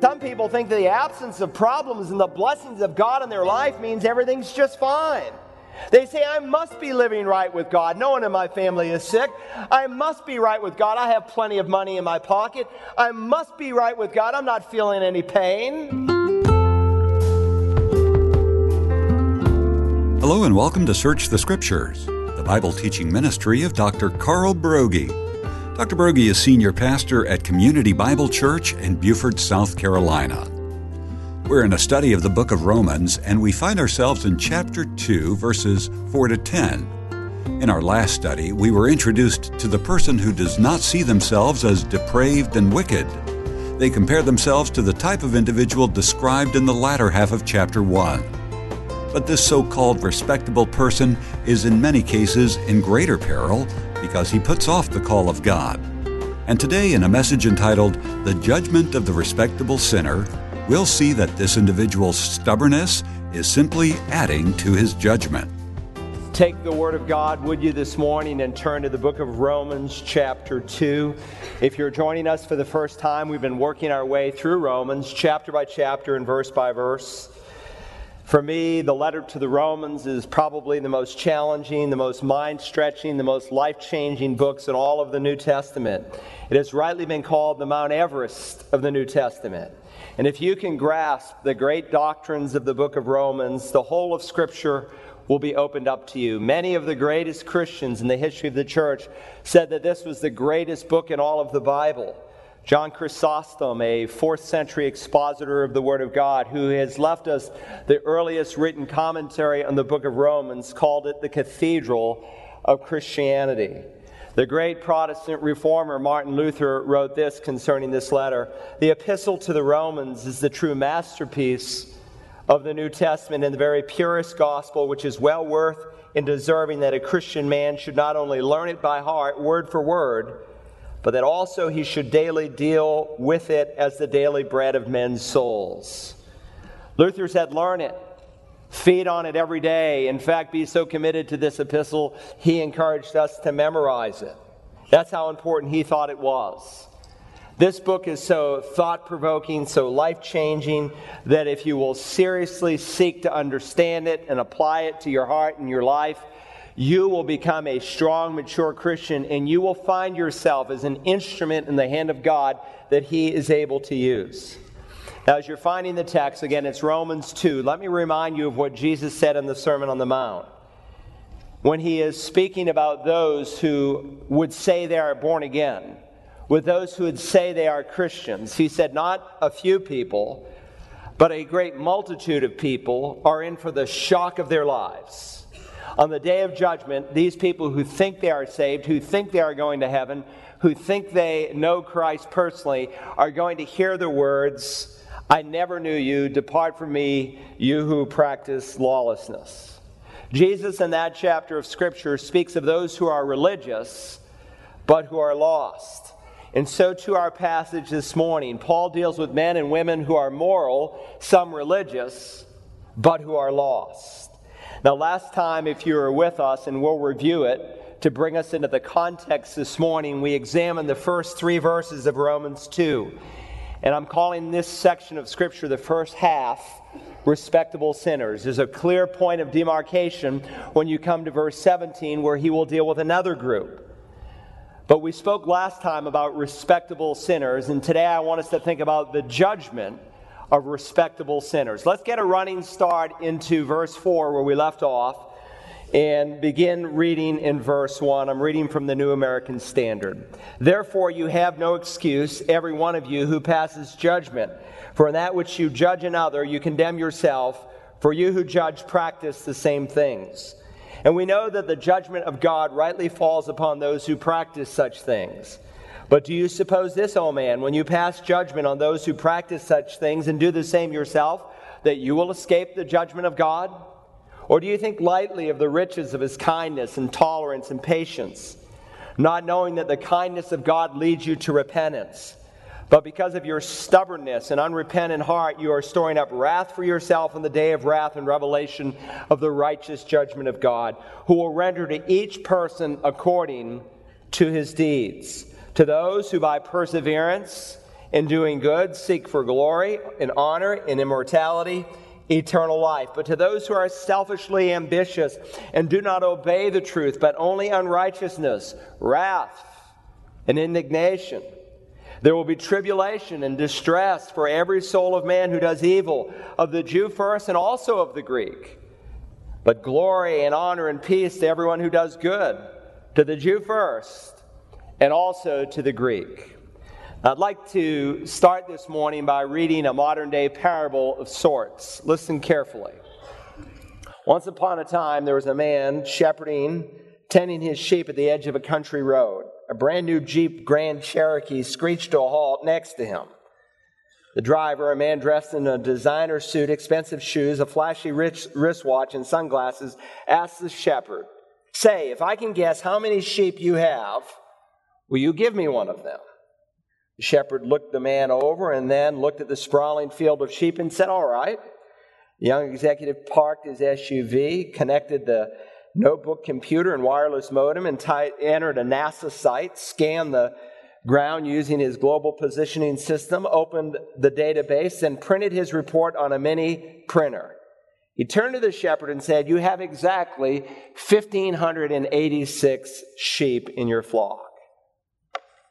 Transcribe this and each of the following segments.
Some people think that the absence of problems and the blessings of God in their life means everything's just fine. They say, I must be living right with God. No one in my family is sick. I must be right with God. I have plenty of money in my pocket. I must be right with God. I'm not feeling any pain. Hello, and welcome to Search the Scriptures, the Bible teaching ministry of Dr. Carl Broggi. Dr. Broggi is senior pastor at Community Bible Church in Beaufort, South Carolina. We're in a study of the book of Romans, and we find ourselves in chapter 2, verses 4 to 10. In our last study, we were introduced to the person who does not see themselves as depraved and wicked. They compare themselves to the type of individual described in the latter half of chapter 1. But this so called respectable person is in many cases in greater peril because he puts off the call of God. And today, in a message entitled The Judgment of the Respectable Sinner, we'll see that this individual's stubbornness is simply adding to his judgment. Take the Word of God, would you, this morning and turn to the book of Romans, chapter 2. If you're joining us for the first time, we've been working our way through Romans, chapter by chapter and verse by verse. For me, the letter to the Romans is probably the most challenging, the most mind stretching, the most life changing books in all of the New Testament. It has rightly been called the Mount Everest of the New Testament. And if you can grasp the great doctrines of the book of Romans, the whole of Scripture will be opened up to you. Many of the greatest Christians in the history of the church said that this was the greatest book in all of the Bible. John Chrysostom, a fourth century expositor of the Word of God, who has left us the earliest written commentary on the book of Romans, called it the Cathedral of Christianity. The great Protestant reformer Martin Luther wrote this concerning this letter The epistle to the Romans is the true masterpiece of the New Testament and the very purest gospel, which is well worth and deserving that a Christian man should not only learn it by heart, word for word, but that also he should daily deal with it as the daily bread of men's souls. Luther said, Learn it Feed on it every day. In fact, be so committed to this epistle, he encouraged us to memorize it. That's how important he thought it was. This book is so thought provoking, so life changing, that if you will seriously seek to understand it and apply it to your heart and your life, you will become a strong, mature Christian and you will find yourself as an instrument in the hand of God that He is able to use. Now, as you're finding the text, again, it's Romans 2. Let me remind you of what Jesus said in the Sermon on the Mount. When he is speaking about those who would say they are born again, with those who would say they are Christians, he said, Not a few people, but a great multitude of people are in for the shock of their lives. On the day of judgment, these people who think they are saved, who think they are going to heaven, who think they know Christ personally, are going to hear the words, I never knew you. Depart from me, you who practice lawlessness. Jesus, in that chapter of Scripture, speaks of those who are religious, but who are lost. And so, to our passage this morning, Paul deals with men and women who are moral, some religious, but who are lost. Now, last time, if you were with us, and we'll review it to bring us into the context this morning, we examined the first three verses of Romans 2. And I'm calling this section of Scripture, the first half, respectable sinners. There's a clear point of demarcation when you come to verse 17 where he will deal with another group. But we spoke last time about respectable sinners, and today I want us to think about the judgment of respectable sinners. Let's get a running start into verse 4 where we left off and begin reading in verse 1. I'm reading from the New American Standard. Therefore, you have no excuse, every one of you who passes judgment. For in that which you judge another, you condemn yourself, for you who judge practice the same things. And we know that the judgment of God rightly falls upon those who practice such things. But do you suppose this, O man, when you pass judgment on those who practice such things and do the same yourself, that you will escape the judgment of God? Or do you think lightly of the riches of his kindness and tolerance and patience, not knowing that the kindness of God leads you to repentance? But because of your stubbornness and unrepentant heart, you are storing up wrath for yourself in the day of wrath and revelation of the righteous judgment of God, who will render to each person according to his deeds. To those who by perseverance in doing good, seek for glory and honor and immortality, eternal life. But to those who are selfishly ambitious and do not obey the truth, but only unrighteousness, wrath, and indignation, there will be tribulation and distress for every soul of man who does evil, of the Jew first and also of the Greek. But glory and honor and peace to everyone who does good, to the Jew first and also to the Greek. I'd like to start this morning by reading a modern day parable of sorts. Listen carefully. Once upon a time, there was a man shepherding, tending his sheep at the edge of a country road. A brand new Jeep Grand Cherokee screeched to a halt next to him. The driver, a man dressed in a designer suit, expensive shoes, a flashy wristwatch, and sunglasses, asked the shepherd, Say, if I can guess how many sheep you have, will you give me one of them? The shepherd looked the man over and then looked at the sprawling field of sheep and said, All right. The young executive parked his SUV, connected the notebook computer and wireless modem, and entered a NASA site, scanned the ground using his global positioning system, opened the database, and printed his report on a mini printer. He turned to the shepherd and said, You have exactly 1,586 sheep in your flock.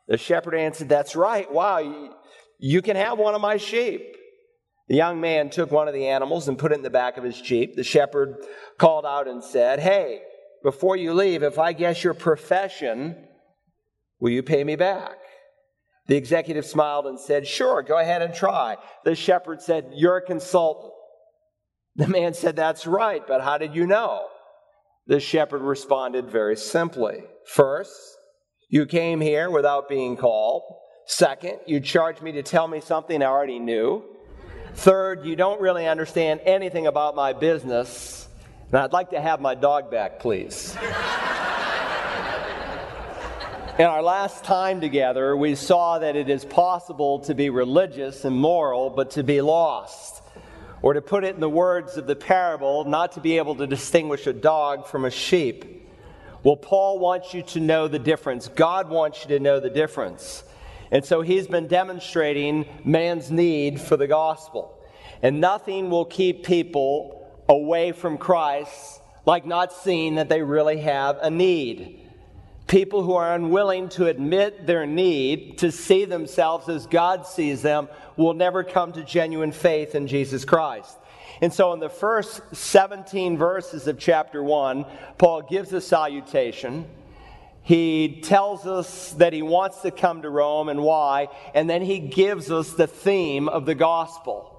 The shepherd answered, That's right. Wow, you can have one of my sheep. The young man took one of the animals and put it in the back of his jeep. The shepherd called out and said, Hey, before you leave, if I guess your profession, will you pay me back? The executive smiled and said, Sure, go ahead and try. The shepherd said, You're a consultant. The man said, That's right, but how did you know? The shepherd responded very simply. First, you came here without being called. Second, you charged me to tell me something I already knew. Third, you don't really understand anything about my business. And I'd like to have my dog back, please. In our last time together, we saw that it is possible to be religious and moral, but to be lost. Or to put it in the words of the parable, not to be able to distinguish a dog from a sheep. Well, Paul wants you to know the difference. God wants you to know the difference. And so he's been demonstrating man's need for the gospel. And nothing will keep people away from Christ like not seeing that they really have a need. People who are unwilling to admit their need, to see themselves as God sees them, will never come to genuine faith in Jesus Christ. And so, in the first 17 verses of chapter 1, Paul gives a salutation. He tells us that he wants to come to Rome and why, and then he gives us the theme of the gospel.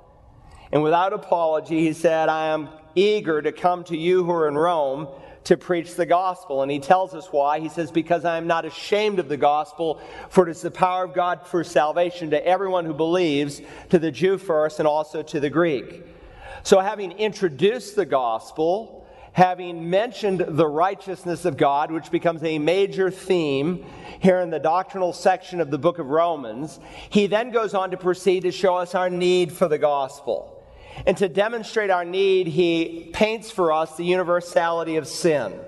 And without apology, he said, I am eager to come to you who are in Rome to preach the gospel. And he tells us why. He says, Because I am not ashamed of the gospel, for it is the power of God for salvation to everyone who believes, to the Jew first and also to the Greek. So, having introduced the gospel, having mentioned the righteousness of God, which becomes a major theme here in the doctrinal section of the book of Romans, he then goes on to proceed to show us our need for the gospel. And to demonstrate our need, he paints for us the universality of sin.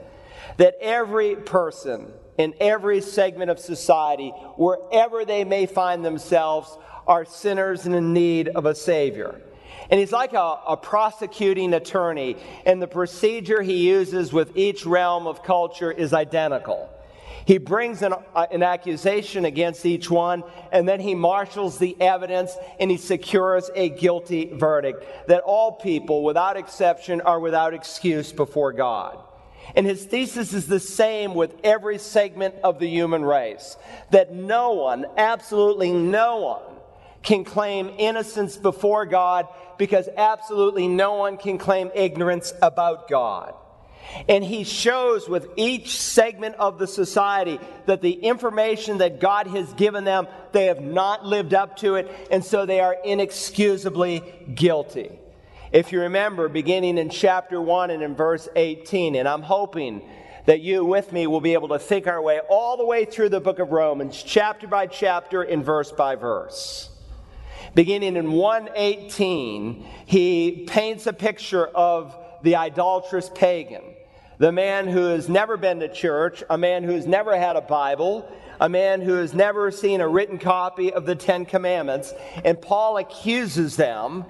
That every person in every segment of society, wherever they may find themselves, are sinners and in need of a Savior. And he's like a, a, prosecuting attorney, and the procedure he uses with each realm of culture is identical. He brings an, uh, an accusation against each one, and then he marshals the evidence and he secures a guilty verdict that all people, without exception, are without excuse before God. And his thesis is the same with every segment of the human race that no one, absolutely no one, can claim innocence before God because absolutely no one can claim ignorance about God. And he shows with each segment of the society that the information that God has given them, they have not lived up to it, and so they are inexcusably guilty. If you remember, beginning in chapter 1 and in verse 18, and I'm hoping that you with me will be able to think our way all the way through the book of Romans, chapter by chapter and verse by verse. Beginning in 118, he paints a picture of the idolatrous pagan, the man who has never been to church, a man who's never had a Bible, a man who has never seen a written copy of the Ten Commandments, and Paul accuses them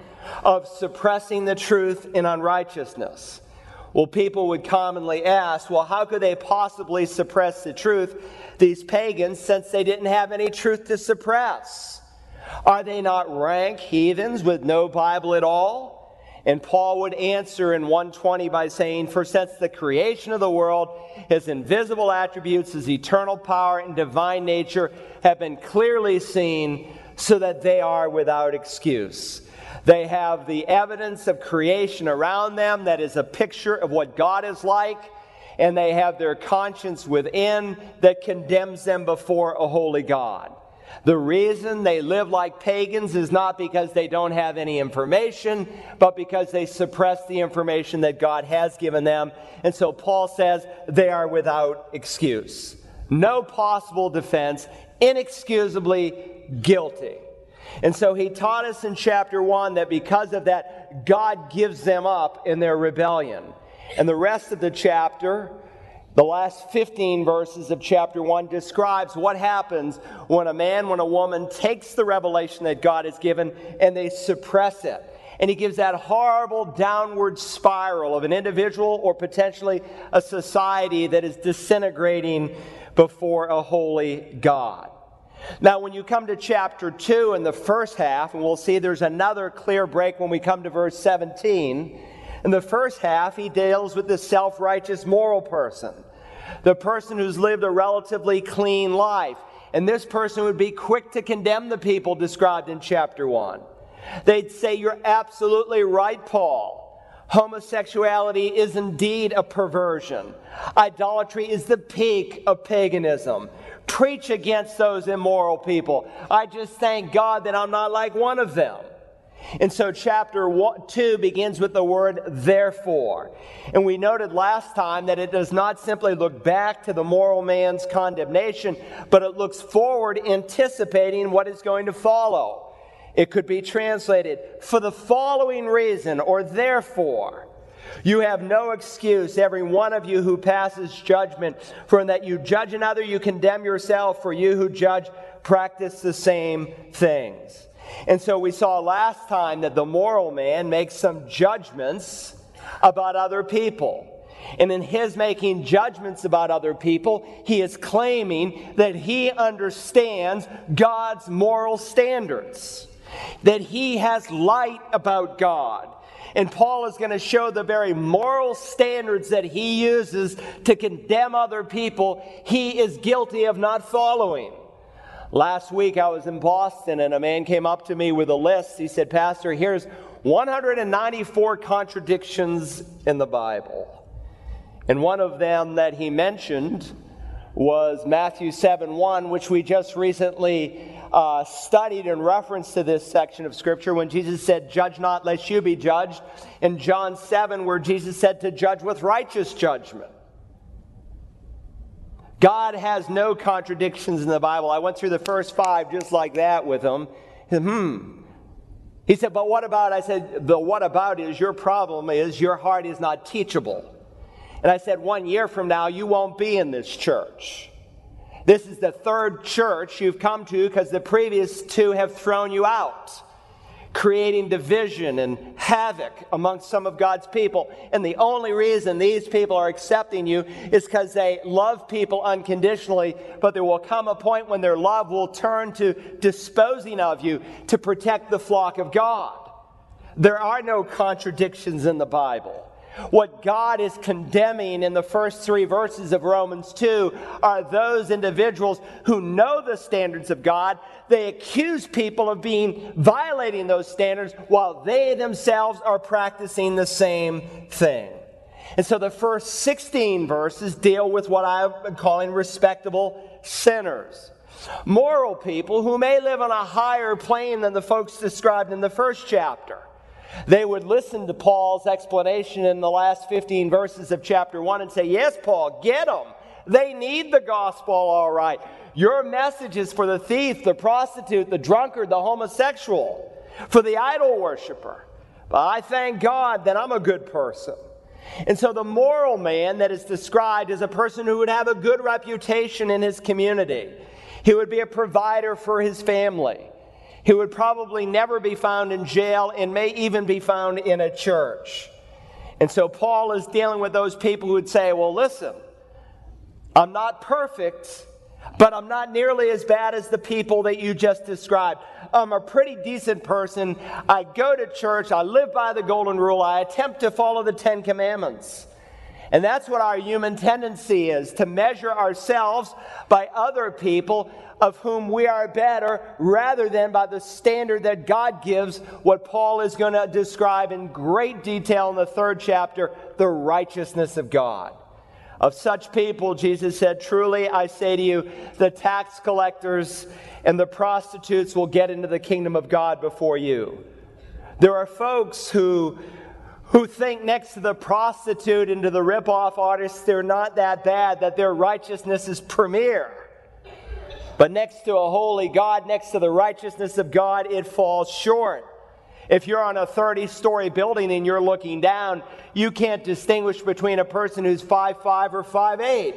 of suppressing the truth in unrighteousness. Well, people would commonly ask, well, how could they possibly suppress the truth, these pagans, since they didn't have any truth to suppress? Are they not rank heathens with no Bible at all? And Paul would answer in 120 by saying, For since the creation of the world, his invisible attributes, his eternal power, and divine nature have been clearly seen, so that they are without excuse. They have the evidence of creation around them that is a picture of what God is like, and they have their conscience within that condemns them before a holy God. The reason they live like pagans is not because they don't have any information, but because they suppress the information that God has given them. And so Paul says they are without excuse. No possible defense, inexcusably guilty. And so he taught us in chapter 1 that because of that, God gives them up in their rebellion. And the rest of the chapter, the last 15 verses of chapter 1 describes what happens when a man, when a woman takes the revelation that God has given and they suppress it. And he gives that horrible downward spiral of an individual or potentially a society that is disintegrating before a holy God. Now, when you come to chapter 2 in the first half, and we'll see there's another clear break when we come to verse 17. In the first half, he deals with the self righteous moral person, the person who's lived a relatively clean life. And this person would be quick to condemn the people described in chapter 1. They'd say, You're absolutely right, Paul. Homosexuality is indeed a perversion. Idolatry is the peak of paganism. Preach against those immoral people. I just thank God that I'm not like one of them. And so, chapter one, 2 begins with the word therefore. And we noted last time that it does not simply look back to the moral man's condemnation, but it looks forward, anticipating what is going to follow. It could be translated, for the following reason, or therefore. You have no excuse, every one of you who passes judgment, for in that you judge another, you condemn yourself, for you who judge practice the same things. And so we saw last time that the moral man makes some judgments about other people. And in his making judgments about other people, he is claiming that he understands God's moral standards, that he has light about God. And Paul is going to show the very moral standards that he uses to condemn other people, he is guilty of not following. Last week I was in Boston and a man came up to me with a list. He said, Pastor, here's 194 contradictions in the Bible. And one of them that he mentioned was Matthew 7 1, which we just recently uh, studied in reference to this section of Scripture when Jesus said, Judge not, lest you be judged. In John 7, where Jesus said to judge with righteous judgment. God has no contradictions in the Bible. I went through the first five just like that with him. He said, hmm. He said, but what about? I said, the what about is your problem is your heart is not teachable. And I said, one year from now, you won't be in this church. This is the third church you've come to because the previous two have thrown you out creating division and havoc amongst some of God's people. And the only reason these people are accepting you is because they love people unconditionally, but there will come a point when their love will turn to disposing of you to protect the flock of God. There are no contradictions in the Bible. What God is condemning in the first three verses of Romans 2 are those individuals who know the standards of God. They accuse people of being violating those standards while they themselves are practicing the same thing. And so the first 16 verses deal with what I've been calling respectable sinners. Moral people who may live on a higher plane than the folks described in the first chapter. They would listen to Paul's explanation in the last 15 verses of chapter 1 and say, Yes, Paul, get them. They need the gospel all right. Your message is for the thief, the prostitute, the drunkard, the homosexual, for the idol worshiper. But I thank God that I'm a good person. And so the moral man that is described is a person who would have a good reputation in his community. He would be a provider for his family. He would probably never be found in jail and may even be found in a church. And so Paul is dealing with those people who would say, Well, listen, I'm not perfect, but I'm not nearly as bad as the people that you just described. I'm a pretty decent person. I go to church. I live by the golden rule. I attempt to follow the Ten Commandments. And that's what our human tendency is to measure ourselves by other people of whom we are better rather than by the standard that God gives, what Paul is going to describe in great detail in the third chapter the righteousness of God. Of such people, Jesus said, Truly I say to you, the tax collectors and the prostitutes will get into the kingdom of God before you. There are folks who, who think next to the prostitute and to the ripoff artists, they're not that bad, that their righteousness is premier. But next to a holy God, next to the righteousness of God, it falls short. If you're on a 30 story building and you're looking down, you can't distinguish between a person who's 5'5 or 5'8.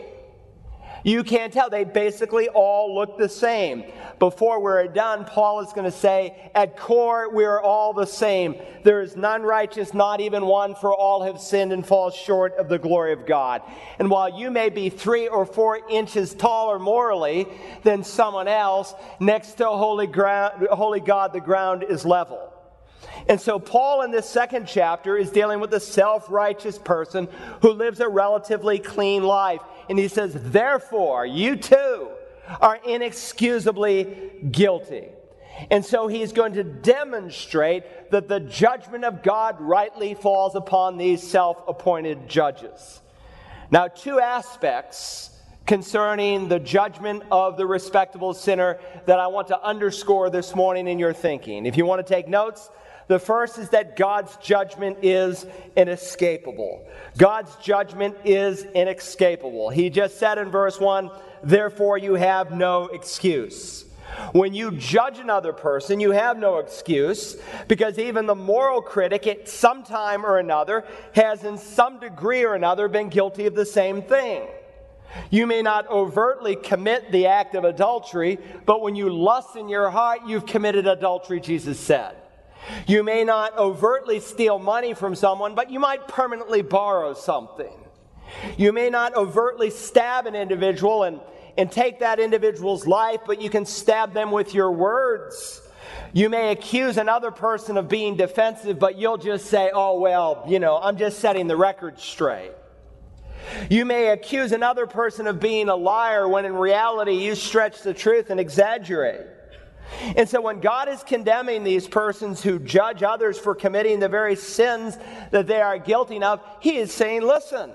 You can't tell. They basically all look the same. Before we're done, Paul is going to say, At core, we are all the same. There is none righteous, not even one, for all have sinned and fall short of the glory of God. And while you may be three or four inches taller morally than someone else, next to holy, ground, holy God, the ground is level. And so, Paul in this second chapter is dealing with a self righteous person who lives a relatively clean life. And he says, Therefore, you too are inexcusably guilty. And so he's going to demonstrate that the judgment of God rightly falls upon these self appointed judges. Now, two aspects concerning the judgment of the respectable sinner that I want to underscore this morning in your thinking. If you want to take notes, the first is that God's judgment is inescapable. God's judgment is inescapable. He just said in verse 1, therefore you have no excuse. When you judge another person, you have no excuse because even the moral critic at some time or another has, in some degree or another, been guilty of the same thing. You may not overtly commit the act of adultery, but when you lust in your heart, you've committed adultery, Jesus said. You may not overtly steal money from someone, but you might permanently borrow something. You may not overtly stab an individual and, and take that individual's life, but you can stab them with your words. You may accuse another person of being defensive, but you'll just say, oh, well, you know, I'm just setting the record straight. You may accuse another person of being a liar when in reality you stretch the truth and exaggerate. And so when God is condemning these persons who judge others for committing the very sins that they are guilty of, He is saying, listen,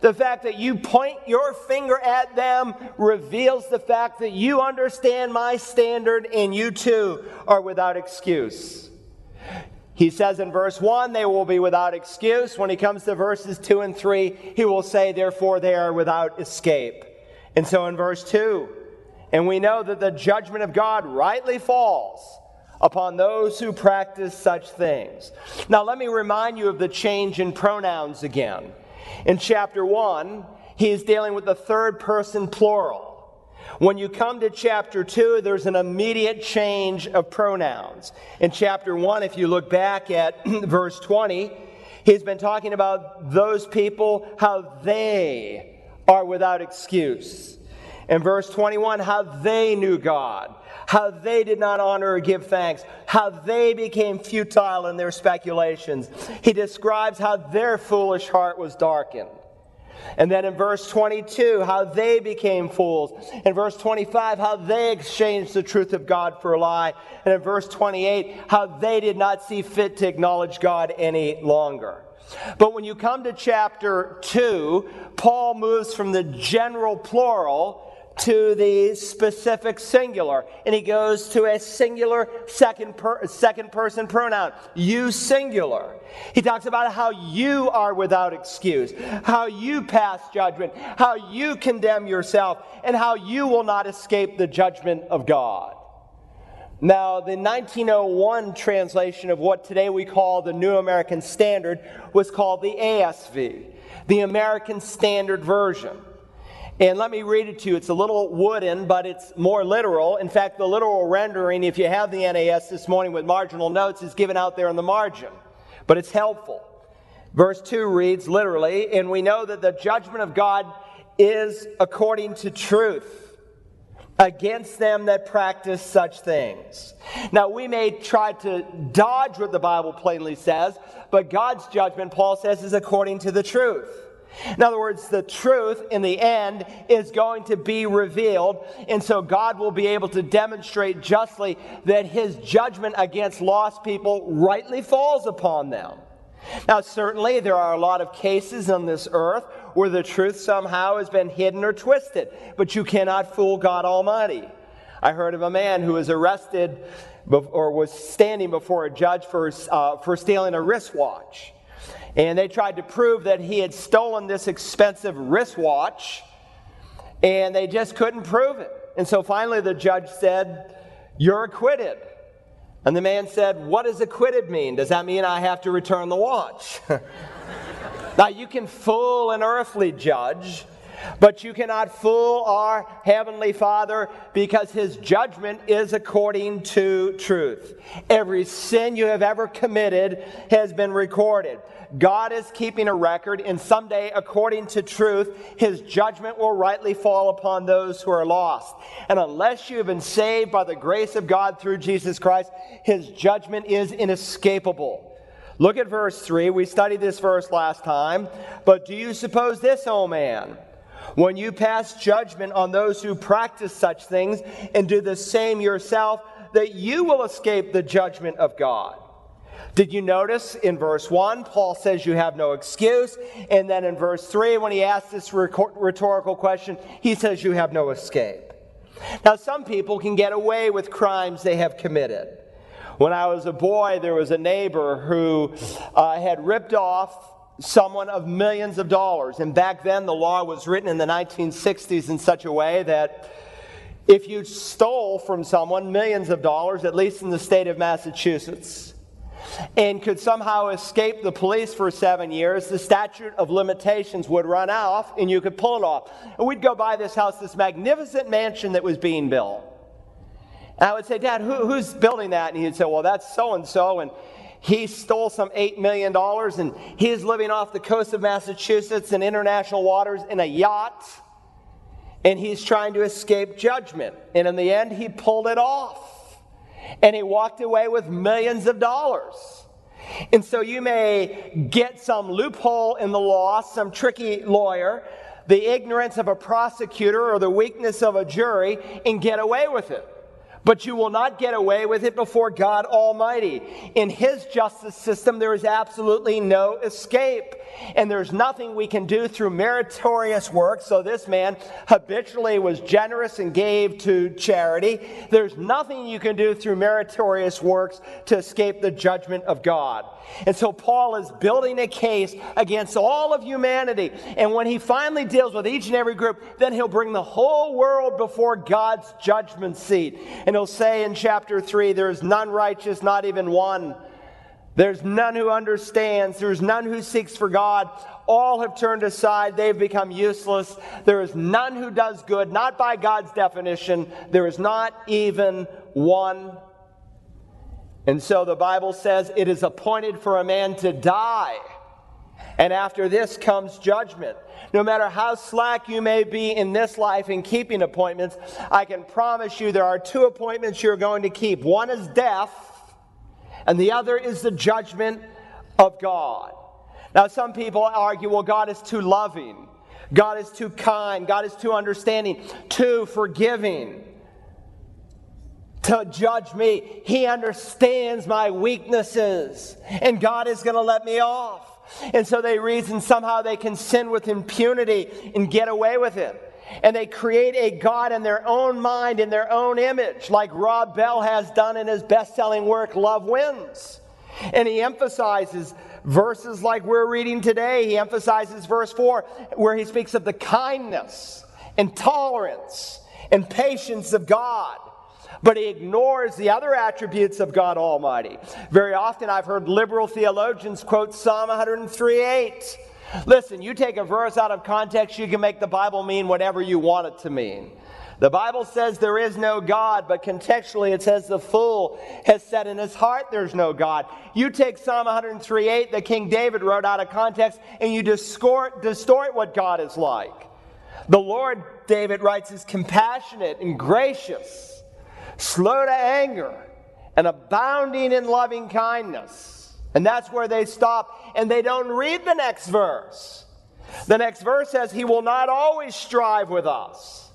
the fact that you point your finger at them reveals the fact that you understand my standard and you too are without excuse. He says in verse 1, they will be without excuse. When he comes to verses 2 and 3, he will say, therefore, they are without escape. And so in verse 2, and we know that the judgment of God rightly falls upon those who practice such things. Now, let me remind you of the change in pronouns again. In chapter 1, he is dealing with the third person plural. When you come to chapter 2, there's an immediate change of pronouns. In chapter 1, if you look back at verse 20, he's been talking about those people, how they are without excuse. In verse 21, how they knew God, how they did not honor or give thanks, how they became futile in their speculations. He describes how their foolish heart was darkened. And then in verse 22, how they became fools. In verse 25, how they exchanged the truth of God for a lie. And in verse 28, how they did not see fit to acknowledge God any longer. But when you come to chapter 2, Paul moves from the general plural to the specific singular. And he goes to a singular second, per, second person pronoun, you singular. He talks about how you are without excuse, how you pass judgment, how you condemn yourself, and how you will not escape the judgment of God. Now, the 1901 translation of what today we call the New American Standard was called the ASV, the American Standard Version. And let me read it to you. It's a little wooden, but it's more literal. In fact, the literal rendering, if you have the NAS this morning with marginal notes, is given out there in the margin. But it's helpful. Verse 2 reads literally, and we know that the judgment of God is according to truth against them that practice such things. Now, we may try to dodge what the Bible plainly says, but God's judgment, Paul says, is according to the truth. In other words, the truth in the end is going to be revealed, and so God will be able to demonstrate justly that his judgment against lost people rightly falls upon them. Now, certainly, there are a lot of cases on this earth where the truth somehow has been hidden or twisted, but you cannot fool God Almighty. I heard of a man who was arrested or was standing before a judge for, uh, for stealing a wristwatch. And they tried to prove that he had stolen this expensive wristwatch, and they just couldn't prove it. And so finally, the judge said, You're acquitted. And the man said, What does acquitted mean? Does that mean I have to return the watch? now, you can fool an earthly judge, but you cannot fool our Heavenly Father because His judgment is according to truth. Every sin you have ever committed has been recorded. God is keeping a record, and someday, according to truth, his judgment will rightly fall upon those who are lost. And unless you have been saved by the grace of God through Jesus Christ, his judgment is inescapable. Look at verse 3. We studied this verse last time. But do you suppose this, O man? When you pass judgment on those who practice such things and do the same yourself, that you will escape the judgment of God. Did you notice in verse 1, Paul says you have no excuse. And then in verse 3, when he asks this rhetorical question, he says you have no escape. Now, some people can get away with crimes they have committed. When I was a boy, there was a neighbor who uh, had ripped off someone of millions of dollars. And back then, the law was written in the 1960s in such a way that if you stole from someone millions of dollars, at least in the state of Massachusetts, and could somehow escape the police for seven years, the statute of limitations would run off and you could pull it off. And we'd go by this house, this magnificent mansion that was being built. And I would say, Dad, who, who's building that? And he'd say, Well, that's so and so. And he stole some $8 million and he's living off the coast of Massachusetts in international waters in a yacht. And he's trying to escape judgment. And in the end, he pulled it off and he walked away with millions of dollars. And so you may get some loophole in the law, some tricky lawyer, the ignorance of a prosecutor or the weakness of a jury, and get away with it but you will not get away with it before God Almighty. In His justice system, there is absolutely no escape. And there's nothing we can do through meritorious work. So this man habitually was generous and gave to charity. There's nothing you can do through meritorious works to escape the judgment of God. And so Paul is building a case against all of humanity. And when he finally deals with each and every group, then he'll bring the whole world before God's judgment seat. And he'll say in chapter 3 there's none righteous, not even one. There's none who understands. There's none who seeks for God. All have turned aside. They've become useless. There is none who does good, not by God's definition. There is not even one. And so the Bible says it is appointed for a man to die. And after this comes judgment. No matter how slack you may be in this life in keeping appointments, I can promise you there are two appointments you're going to keep. One is death, and the other is the judgment of God. Now, some people argue, well, God is too loving, God is too kind, God is too understanding, too forgiving to judge me. He understands my weaknesses, and God is going to let me off. And so they reason somehow they can sin with impunity and get away with it. And they create a God in their own mind, in their own image, like Rob Bell has done in his best selling work, Love Wins. And he emphasizes verses like we're reading today. He emphasizes verse 4, where he speaks of the kindness and tolerance and patience of God but he ignores the other attributes of God Almighty. Very often I've heard liberal theologians quote Psalm 103 8. Listen, you take a verse out of context, you can make the Bible mean whatever you want it to mean. The Bible says there is no God, but contextually it says the fool has said in his heart there's no God. You take Psalm 103:8 that King David wrote out of context and you distort, distort what God is like. The Lord, David writes, is compassionate and gracious, slow to anger, and abounding in loving kindness. And that's where they stop and they don't read the next verse. The next verse says, He will not always strive with us,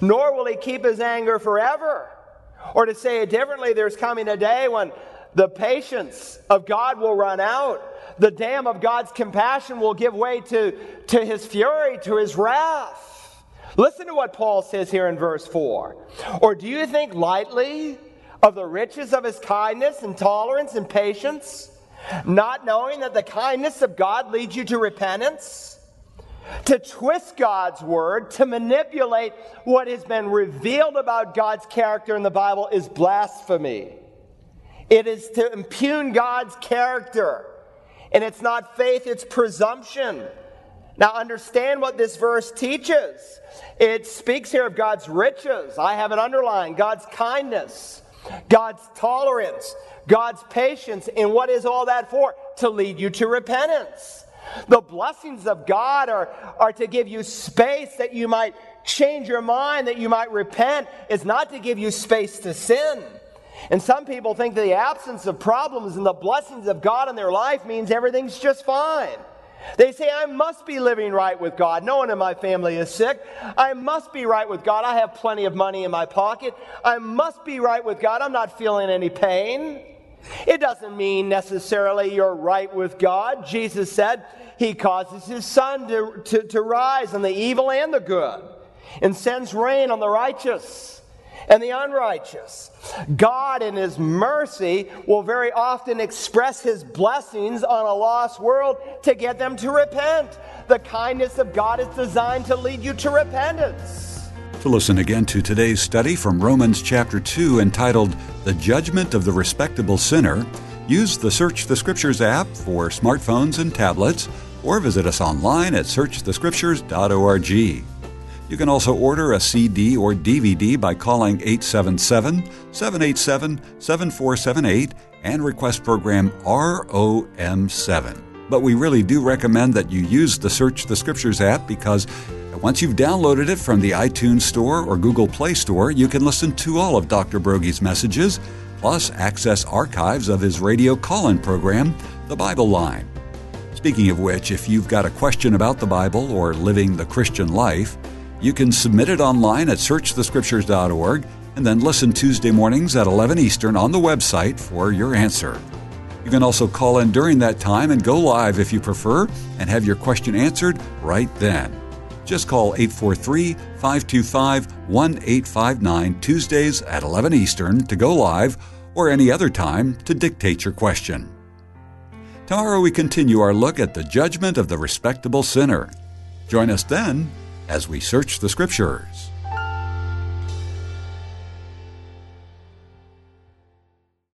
nor will He keep His anger forever. Or to say it differently, there's coming a day when the patience of God will run out. The dam of God's compassion will give way to, to His fury, to His wrath. Listen to what Paul says here in verse 4. Or do you think lightly of the riches of His kindness and tolerance and patience? Not knowing that the kindness of God leads you to repentance? To twist God's word, to manipulate what has been revealed about God's character in the Bible is blasphemy. It is to impugn God's character. And it's not faith, it's presumption. Now, understand what this verse teaches. It speaks here of God's riches. I have an underline God's kindness, God's tolerance, God's patience. And what is all that for? To lead you to repentance. The blessings of God are, are to give you space that you might change your mind, that you might repent. It's not to give you space to sin. And some people think that the absence of problems and the blessings of God in their life means everything's just fine. They say, I must be living right with God. No one in my family is sick. I must be right with God. I have plenty of money in my pocket. I must be right with God. I'm not feeling any pain. It doesn't mean necessarily you're right with God. Jesus said he causes his sun to, to, to rise on the evil and the good and sends rain on the righteous and the unrighteous. God, in His mercy, will very often express His blessings on a lost world to get them to repent. The kindness of God is designed to lead you to repentance. To listen again to today's study from Romans chapter 2 entitled The Judgment of the Respectable Sinner, use the Search the Scriptures app for smartphones and tablets or visit us online at searchthescriptures.org. You can also order a CD or DVD by calling 877 787 7478 and request program ROM7. But we really do recommend that you use the Search the Scriptures app because once you've downloaded it from the iTunes Store or Google Play Store, you can listen to all of Dr. Broggi's messages, plus access archives of his radio call in program, The Bible Line. Speaking of which, if you've got a question about the Bible or living the Christian life, you can submit it online at searchthescriptures.org and then listen Tuesday mornings at 11 Eastern on the website for your answer. You can also call in during that time and go live if you prefer and have your question answered right then. Just call 843 525 1859 Tuesdays at 11 Eastern to go live or any other time to dictate your question. Tomorrow we continue our look at the judgment of the respectable sinner. Join us then as we search the Scriptures.